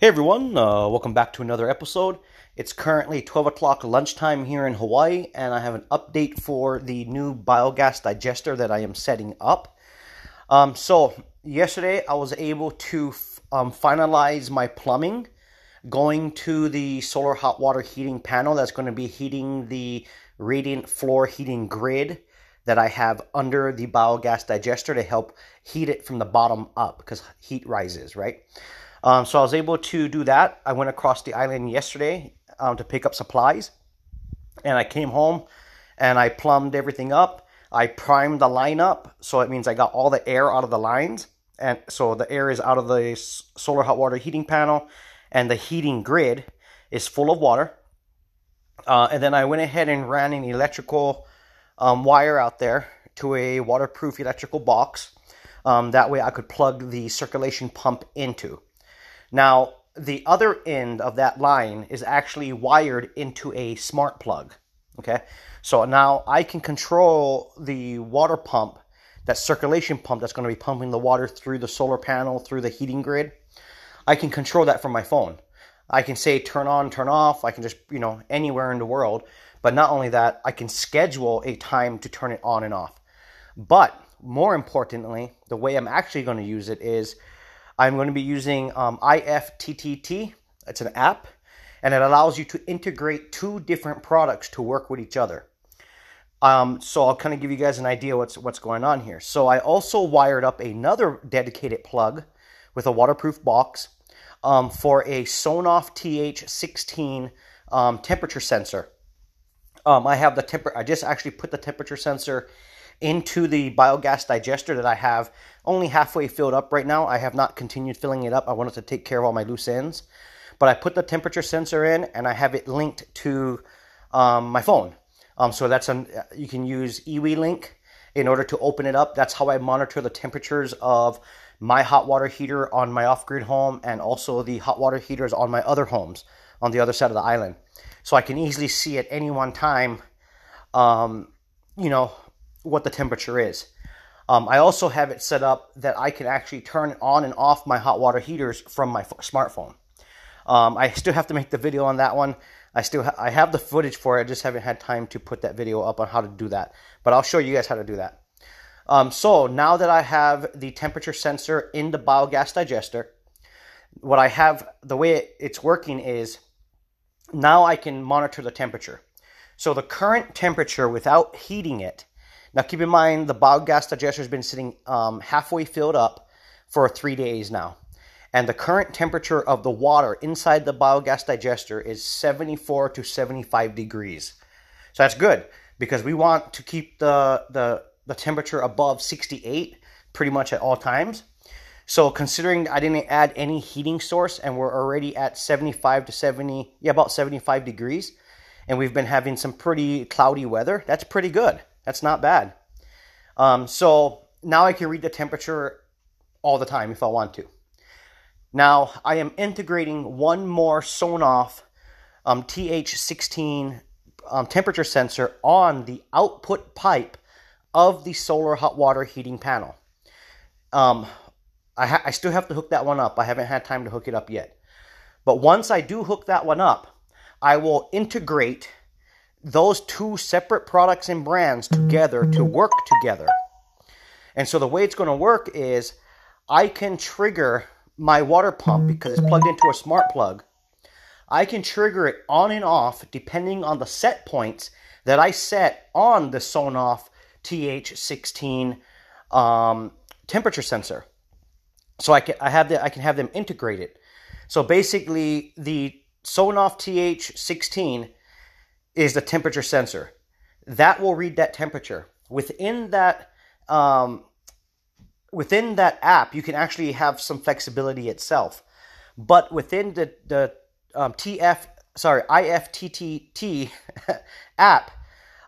Hey everyone, uh, welcome back to another episode. It's currently 12 o'clock lunchtime here in Hawaii, and I have an update for the new biogas digester that I am setting up. Um, so, yesterday I was able to f- um, finalize my plumbing going to the solar hot water heating panel that's going to be heating the radiant floor heating grid that I have under the biogas digester to help heat it from the bottom up because heat rises, right? Um, so I was able to do that. I went across the island yesterday um, to pick up supplies, and I came home and I plumbed everything up. I primed the line up, so it means I got all the air out of the lines, and so the air is out of the solar hot water heating panel, and the heating grid is full of water. Uh, and then I went ahead and ran an electrical um, wire out there to a waterproof electrical box. Um, that way I could plug the circulation pump into. Now, the other end of that line is actually wired into a smart plug. Okay, so now I can control the water pump, that circulation pump that's going to be pumping the water through the solar panel, through the heating grid. I can control that from my phone. I can say turn on, turn off. I can just, you know, anywhere in the world. But not only that, I can schedule a time to turn it on and off. But more importantly, the way I'm actually going to use it is I'm going to be using um, IFTTT. It's an app, and it allows you to integrate two different products to work with each other. Um, so I'll kind of give you guys an idea what's what's going on here. So I also wired up another dedicated plug with a waterproof box um, for a Sonoff TH16 um, temperature sensor. Um, I have the temper. I just actually put the temperature sensor into the biogas digester that I have only halfway filled up right now. I have not continued filling it up. I wanted to take care of all my loose ends. But I put the temperature sensor in and I have it linked to um, my phone. Um, so that's an, you can use EWeLink in order to open it up. That's how I monitor the temperatures of my hot water heater on my off grid home and also the hot water heaters on my other homes on the other side of the island. So I can easily see at any one time, um, you know, what the temperature is. Um, I also have it set up that I can actually turn on and off my hot water heaters from my smartphone. Um, I still have to make the video on that one. I still ha- I have the footage for it. I just haven't had time to put that video up on how to do that. But I'll show you guys how to do that. Um, so now that I have the temperature sensor in the biogas digester, what I have the way it's working is now I can monitor the temperature. So the current temperature without heating it now, keep in mind the biogas digester has been sitting um, halfway filled up for three days now. And the current temperature of the water inside the biogas digester is 74 to 75 degrees. So that's good because we want to keep the, the, the temperature above 68 pretty much at all times. So considering I didn't add any heating source and we're already at 75 to 70, yeah, about 75 degrees, and we've been having some pretty cloudy weather, that's pretty good. That's not bad. Um, so now I can read the temperature all the time if I want to. Now I am integrating one more Sonoff um, TH16 um, temperature sensor on the output pipe of the solar hot water heating panel. Um, I, ha- I still have to hook that one up. I haven't had time to hook it up yet. But once I do hook that one up, I will integrate those two separate products and brands together to work together. And so the way it's going to work is I can trigger my water pump because it's plugged into a smart plug. I can trigger it on and off depending on the set points that I set on the Sonoff TH16 um, temperature sensor. So I can I have the, I can have them integrated. So basically, the Sonoff TH16 is the temperature sensor. That will read that temperature. Within that um, within that app, you can actually have some flexibility itself. But within the the um, TF sorry IFTTT app,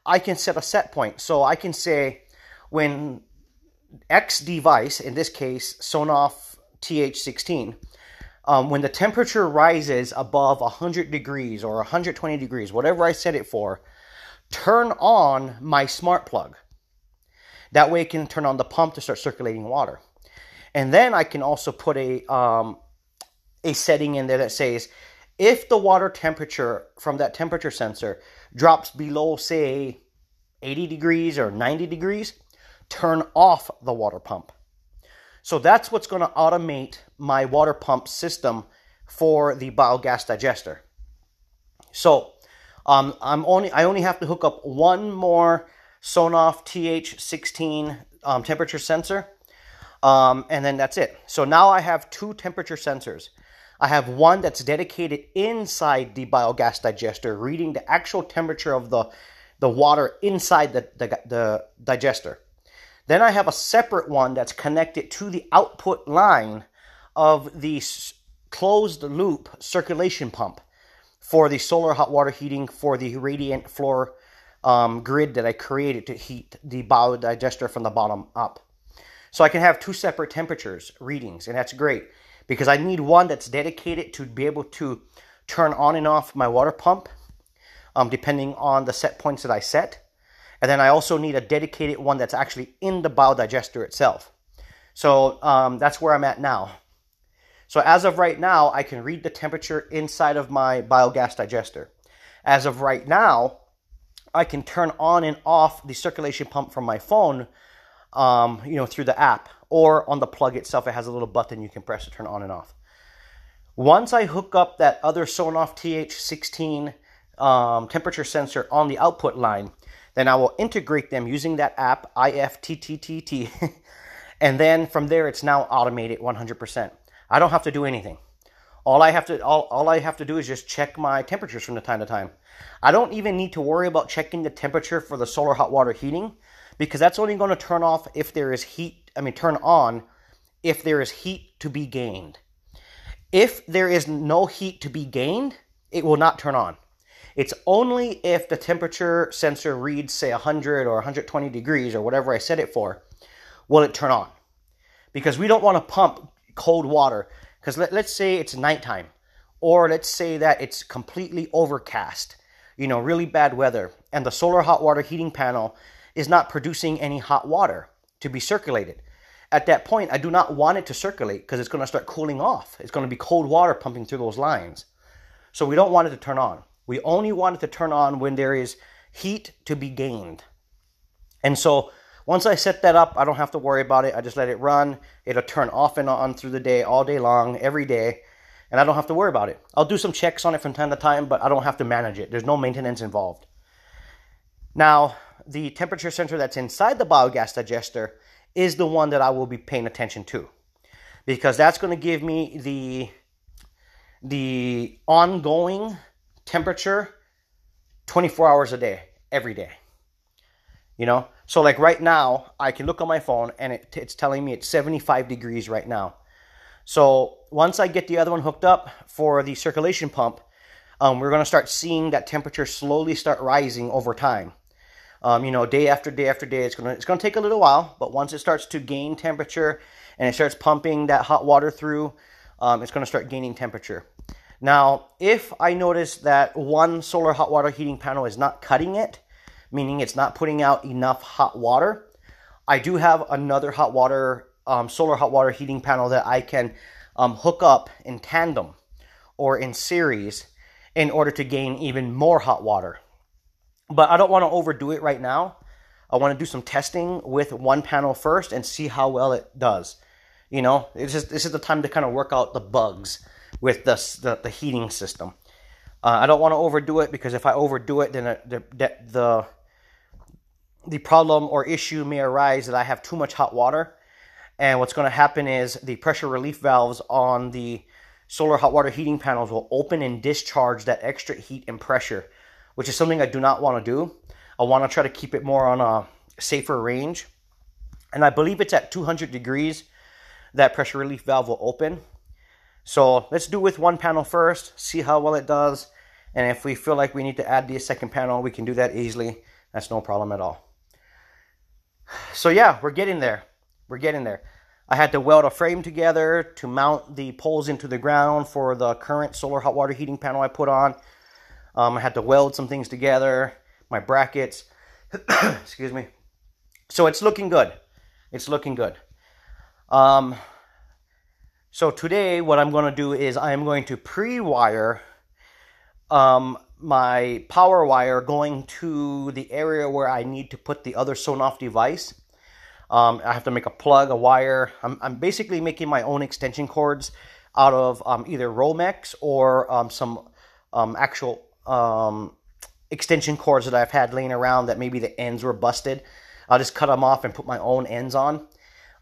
I can set a set point. So I can say when X device, in this case Sonoff TH16, um, when the temperature rises above 100 degrees or 120 degrees, whatever I set it for, turn on my smart plug. That way it can turn on the pump to start circulating water. And then I can also put a um, a setting in there that says if the water temperature from that temperature sensor drops below, say, 80 degrees or 90 degrees, turn off the water pump. So that's what's going to automate my water pump system for the biogas digester. So um, I'm only I only have to hook up one more Sonoff TH16 um, temperature sensor, um, and then that's it. So now I have two temperature sensors. I have one that's dedicated inside the biogas digester, reading the actual temperature of the, the water inside the, the, the digester. Then I have a separate one that's connected to the output line of the closed loop circulation pump for the solar hot water heating for the radiant floor um, grid that I created to heat the biodigester from the bottom up. So I can have two separate temperatures readings, and that's great because I need one that's dedicated to be able to turn on and off my water pump um, depending on the set points that I set. And then I also need a dedicated one that's actually in the biodigester itself. So um, that's where I'm at now. So as of right now, I can read the temperature inside of my biogas digester. As of right now, I can turn on and off the circulation pump from my phone, um, you know, through the app or on the plug itself, it has a little button you can press to turn on and off. Once I hook up that other Sonoff TH16 um, temperature sensor on the output line, then I will integrate them using that app, IFTTTT, and then from there it's now automated 100%. I don't have to do anything. All I have to all, all I have to do is just check my temperatures from the time to time. I don't even need to worry about checking the temperature for the solar hot water heating because that's only going to turn off if there is heat I mean, turn on if there is heat to be gained. If there is no heat to be gained, it will not turn on. It's only if the temperature sensor reads, say, 100 or 120 degrees or whatever I set it for, will it turn on. Because we don't want to pump cold water. Because let, let's say it's nighttime, or let's say that it's completely overcast, you know, really bad weather, and the solar hot water heating panel is not producing any hot water to be circulated. At that point, I do not want it to circulate because it's going to start cooling off. It's going to be cold water pumping through those lines. So we don't want it to turn on. We only want it to turn on when there is heat to be gained. And so once I set that up, I don't have to worry about it. I just let it run. It'll turn off and on through the day, all day long, every day. And I don't have to worry about it. I'll do some checks on it from time to time, but I don't have to manage it. There's no maintenance involved. Now, the temperature sensor that's inside the biogas digester is the one that I will be paying attention to because that's going to give me the the ongoing temperature 24 hours a day every day you know so like right now i can look on my phone and it, it's telling me it's 75 degrees right now so once i get the other one hooked up for the circulation pump um, we're going to start seeing that temperature slowly start rising over time um, you know, day after day after day. It's gonna it's gonna take a little while, but once it starts to gain temperature and it starts pumping that hot water through, um, it's gonna start gaining temperature. Now, if I notice that one solar hot water heating panel is not cutting it, meaning it's not putting out enough hot water, I do have another hot water um, solar hot water heating panel that I can um, hook up in tandem or in series in order to gain even more hot water. But I don't want to overdo it right now. I want to do some testing with one panel first and see how well it does. You know, it's just this is the time to kind of work out the bugs with the the, the heating system. Uh, I don't want to overdo it because if I overdo it, then the, the the the problem or issue may arise that I have too much hot water, and what's going to happen is the pressure relief valves on the solar hot water heating panels will open and discharge that extra heat and pressure which is something I do not want to do. I want to try to keep it more on a safer range. And I believe it's at 200 degrees that pressure relief valve will open. So let's do with one panel first, see how well it does. And if we feel like we need to add the second panel, we can do that easily. That's no problem at all. So yeah, we're getting there. We're getting there. I had to weld a frame together to mount the poles into the ground for the current solar hot water heating panel I put on. Um, I had to weld some things together, my brackets. Excuse me. So it's looking good. It's looking good. Um, So today, what I'm going to do is I am going to pre-wire um, my power wire going to the area where I need to put the other Sonoff device. Um, I have to make a plug, a wire. I'm, I'm, basically making my own extension cords out of um, either Romex or um, some um, actual um, extension cords that I've had laying around that maybe the ends were busted. I'll just cut them off and put my own ends on.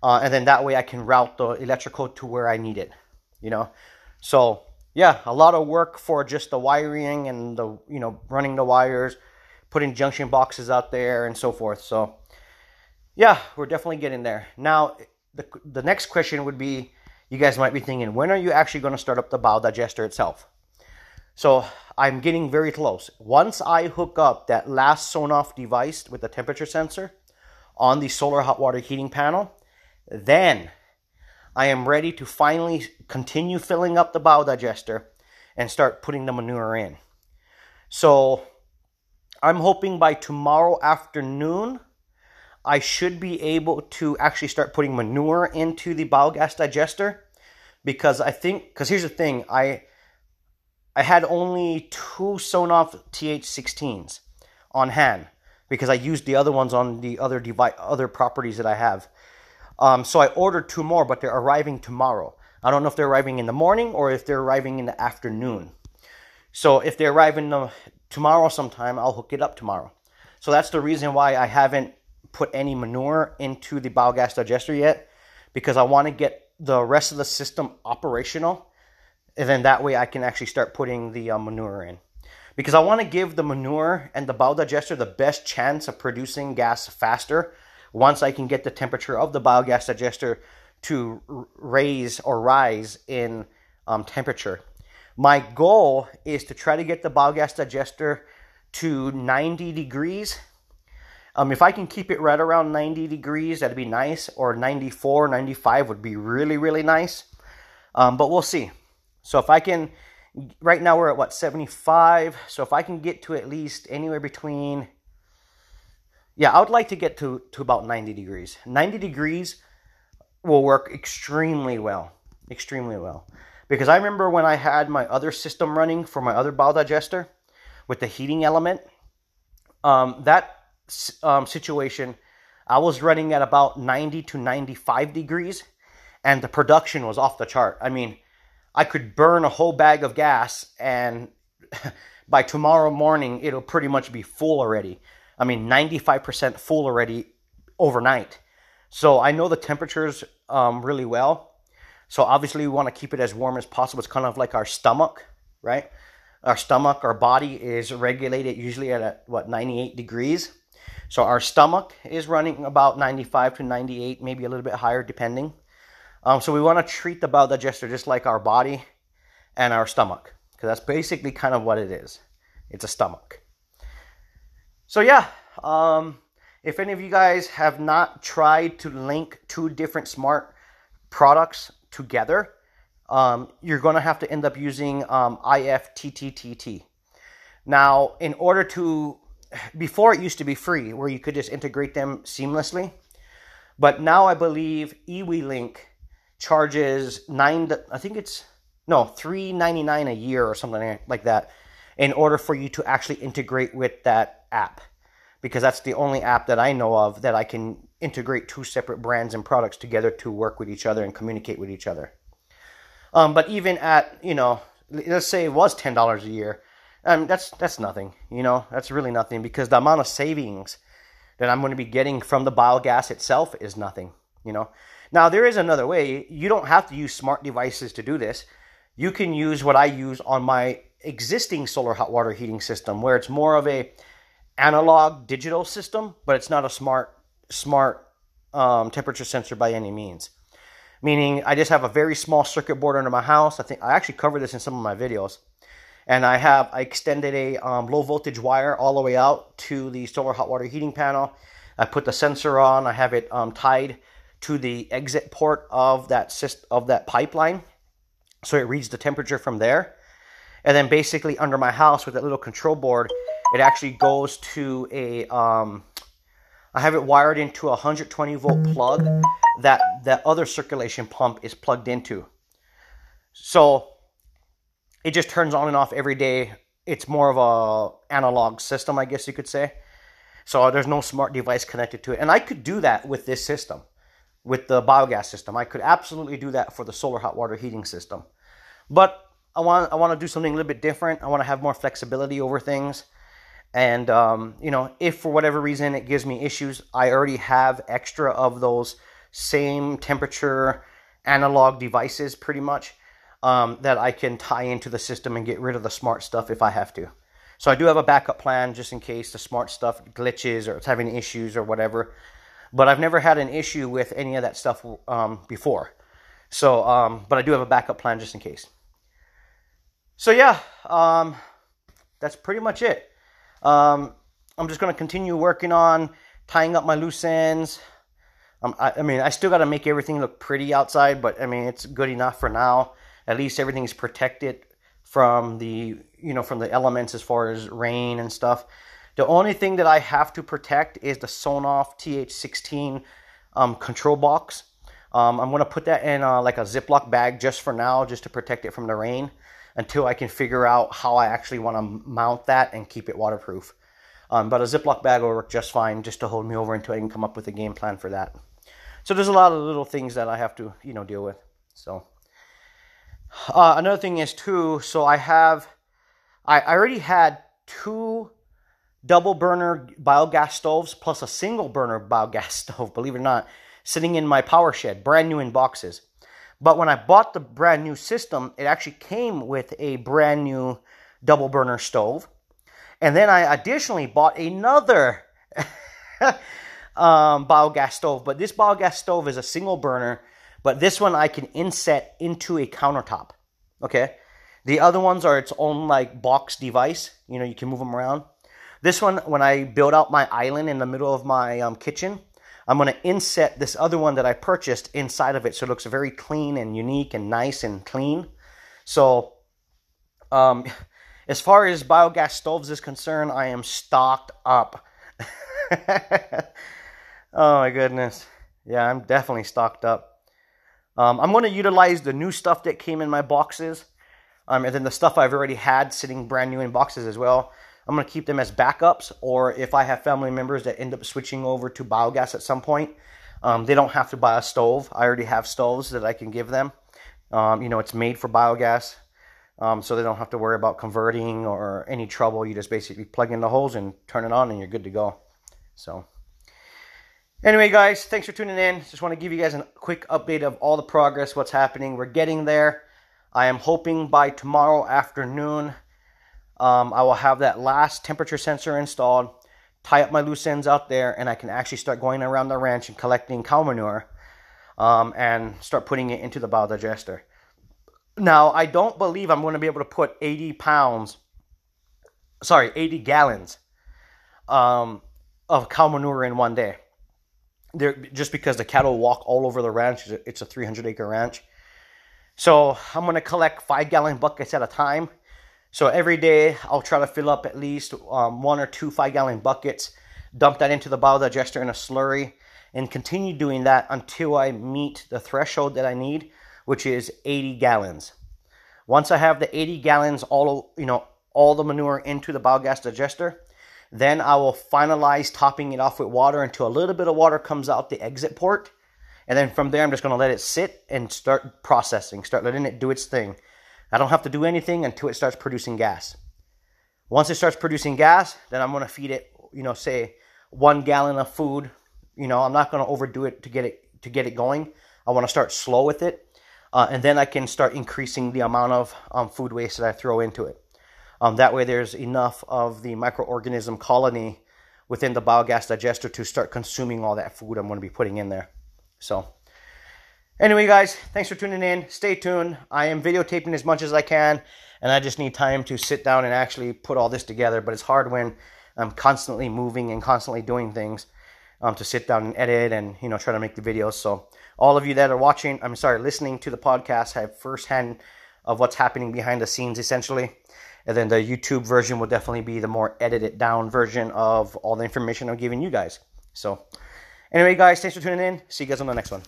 Uh, and then that way I can route the electrical to where I need it, you know. So yeah, a lot of work for just the wiring and the you know running the wires, putting junction boxes out there and so forth. So yeah, we're definitely getting there. Now the the next question would be, you guys might be thinking, when are you actually going to start up the biodigester itself? So I'm getting very close. Once I hook up that last Sonoff device with the temperature sensor on the solar hot water heating panel, then I am ready to finally continue filling up the biodigester and start putting the manure in. So I'm hoping by tomorrow afternoon, I should be able to actually start putting manure into the biogas digester because I think because here's the thing I I had only two Sonoff TH16s on hand because I used the other ones on the other device other properties that I have. Um, so I ordered two more, but they're arriving tomorrow. I don't know if they're arriving in the morning or if they're arriving in the afternoon. So if they arrive in the, tomorrow sometime, I'll hook it up tomorrow. So that's the reason why I haven't put any manure into the biogas digester yet, because I want to get the rest of the system operational, and then that way I can actually start putting the uh, manure in. Because I want to give the manure and the biodigester the best chance of producing gas faster once I can get the temperature of the biogas digester to raise or rise in um, temperature. My goal is to try to get the biogas digester to 90 degrees. Um, if I can keep it right around 90 degrees, that'd be nice, or 94, 95 would be really, really nice. Um, but we'll see. So if I can, right now we're at what, 75. So if I can get to at least anywhere between yeah, I would like to get to, to about 90 degrees. 90 degrees will work extremely well. Extremely well. Because I remember when I had my other system running for my other biodigester with the heating element, um, that um, situation, I was running at about 90 to 95 degrees, and the production was off the chart. I mean, I could burn a whole bag of gas, and by tomorrow morning, it'll pretty much be full already. I mean, 95% full already overnight. So I know the temperatures um, really well. So obviously we want to keep it as warm as possible. It's kind of like our stomach, right? Our stomach, our body is regulated usually at what 98 degrees. So our stomach is running about 95 to 98, maybe a little bit higher depending. Um, so we want to treat the bowel digester just like our body and our stomach because that's basically kind of what it is. It's a stomach. So yeah, um, if any of you guys have not tried to link two different smart products together, um, you're going to have to end up using um, IFTTT. Now, in order to, before it used to be free, where you could just integrate them seamlessly, but now I believe EWeLink charges nine. I think it's no three ninety nine a year or something like that in order for you to actually integrate with that app. Because that's the only app that I know of that I can integrate two separate brands and products together to work with each other and communicate with each other. Um, but even at, you know, let's say it was $10 a year, um, that's, that's nothing, you know, that's really nothing because the amount of savings that I'm going to be getting from the biogas itself is nothing, you know. Now, there is another way. You don't have to use smart devices to do this. You can use what I use on my existing solar hot water heating system where it's more of a analog digital system, but it's not a smart smart um, temperature sensor by any means. Meaning, I just have a very small circuit board under my house. I think I actually covered this in some of my videos, and I have I extended a um, low voltage wire all the way out to the solar hot water heating panel. I put the sensor on. I have it um, tied to the exit port of that of that pipeline, so it reads the temperature from there. And then basically under my house with that little control board, it actually goes to a, um, I have it wired into a 120 volt plug that that other circulation pump is plugged into. So it just turns on and off every day. It's more of a analog system, I guess you could say. So there's no smart device connected to it. And I could do that with this system, with the biogas system. I could absolutely do that for the solar hot water heating system. But I want I want to do something a little bit different. I want to have more flexibility over things. And um, you know, if for whatever reason it gives me issues, I already have extra of those same temperature analog devices, pretty much, um, that I can tie into the system and get rid of the smart stuff if I have to. So I do have a backup plan just in case the smart stuff glitches or it's having issues or whatever. But I've never had an issue with any of that stuff um, before. So, um, but I do have a backup plan just in case. So yeah, um, that's pretty much it. Um, I'm just going to continue working on tying up my loose ends. Um, I, I, mean, I still got to make everything look pretty outside, but I mean, it's good enough for now. At least everything's protected from the, you know, from the elements as far as rain and stuff. The only thing that I have to protect is the Sonoff TH16 um, control box. Um, I'm going to put that in uh, like a Ziploc bag just for now, just to protect it from the rain until I can figure out how I actually want to mount that and keep it waterproof. Um, but a Ziploc bag will work just fine just to hold me over until I can come up with a game plan for that. So there's a lot of little things that I have to, you know, deal with. So uh, another thing is too, so I have, I, I already had two double burner biogas stoves plus a single burner biogas stove, believe it or not, sitting in my power shed, brand new in boxes. But when I bought the brand new system, it actually came with a brand new double burner stove. And then I additionally bought another um, biogas stove. But this biogas stove is a single burner, but this one I can inset into a countertop. Okay. The other ones are its own like box device. You know, you can move them around. This one, when I build out my island in the middle of my um, kitchen, I'm going to inset this other one that I purchased inside of it so it looks very clean and unique and nice and clean. So, um, as far as biogas stoves is concerned, I am stocked up. oh my goodness. Yeah, I'm definitely stocked up. Um, I'm going to utilize the new stuff that came in my boxes. Um, and then the stuff I've already had sitting brand new in boxes as well. I'm going to keep them as backups, or if I have family members that end up switching over to biogas at some point, um, they don't have to buy a stove. I already have stoves that I can give them. Um, you know, it's made for biogas, um, so they don't have to worry about converting or any trouble. You just basically plug in the holes and turn it on, and you're good to go. So, anyway, guys, thanks for tuning in. Just want to give you guys a quick update of all the progress, what's happening. We're getting there. I am hoping by tomorrow afternoon um, I will have that last temperature sensor installed, tie up my loose ends out there, and I can actually start going around the ranch and collecting cow manure um, and start putting it into the biodigester. Now, I don't believe I'm going to be able to put 80 pounds, sorry, 80 gallons um, of cow manure in one day. There, just because the cattle walk all over the ranch, it's a 300 acre ranch. So I'm going to collect five gallon buckets at a time so every day I'll try to fill up at least um, one or two five gallon buckets, dump that into the biodigester in a slurry, and continue doing that until I meet the threshold that I need, which is 80 gallons. Once I have the 80 gallons, all you know, all the manure into the biogas digester, then I will finalize topping it off with water until a little bit of water comes out the exit port. And then from there, I'm just going to let it sit and start processing, start letting it do its thing. I don't have to do anything until it starts producing gas. Once it starts producing gas, then I'm going to feed it, you know, say one gallon of food. You know, I'm not going to overdo it to get it to get it going. I want to start slow with it, uh, and then I can start increasing the amount of um, food waste that I throw into it. Um, that way, there's enough of the microorganism colony within the biogas digester to start consuming all that food I'm going to be putting in there. So. Anyway, guys, thanks for tuning in. Stay tuned. I am videotaping as much as I can, and I just need time to sit down and actually put all this together. But it's hard when I'm constantly moving and constantly doing things um, to sit down and edit and you know try to make the videos. So all of you that are watching, I'm sorry, listening to the podcast have firsthand of what's happening behind the scenes, essentially. And then the YouTube version will definitely be the more edited down version of all the information I'm giving you guys. So, anyway, guys, thanks for tuning in. See you guys on the next one.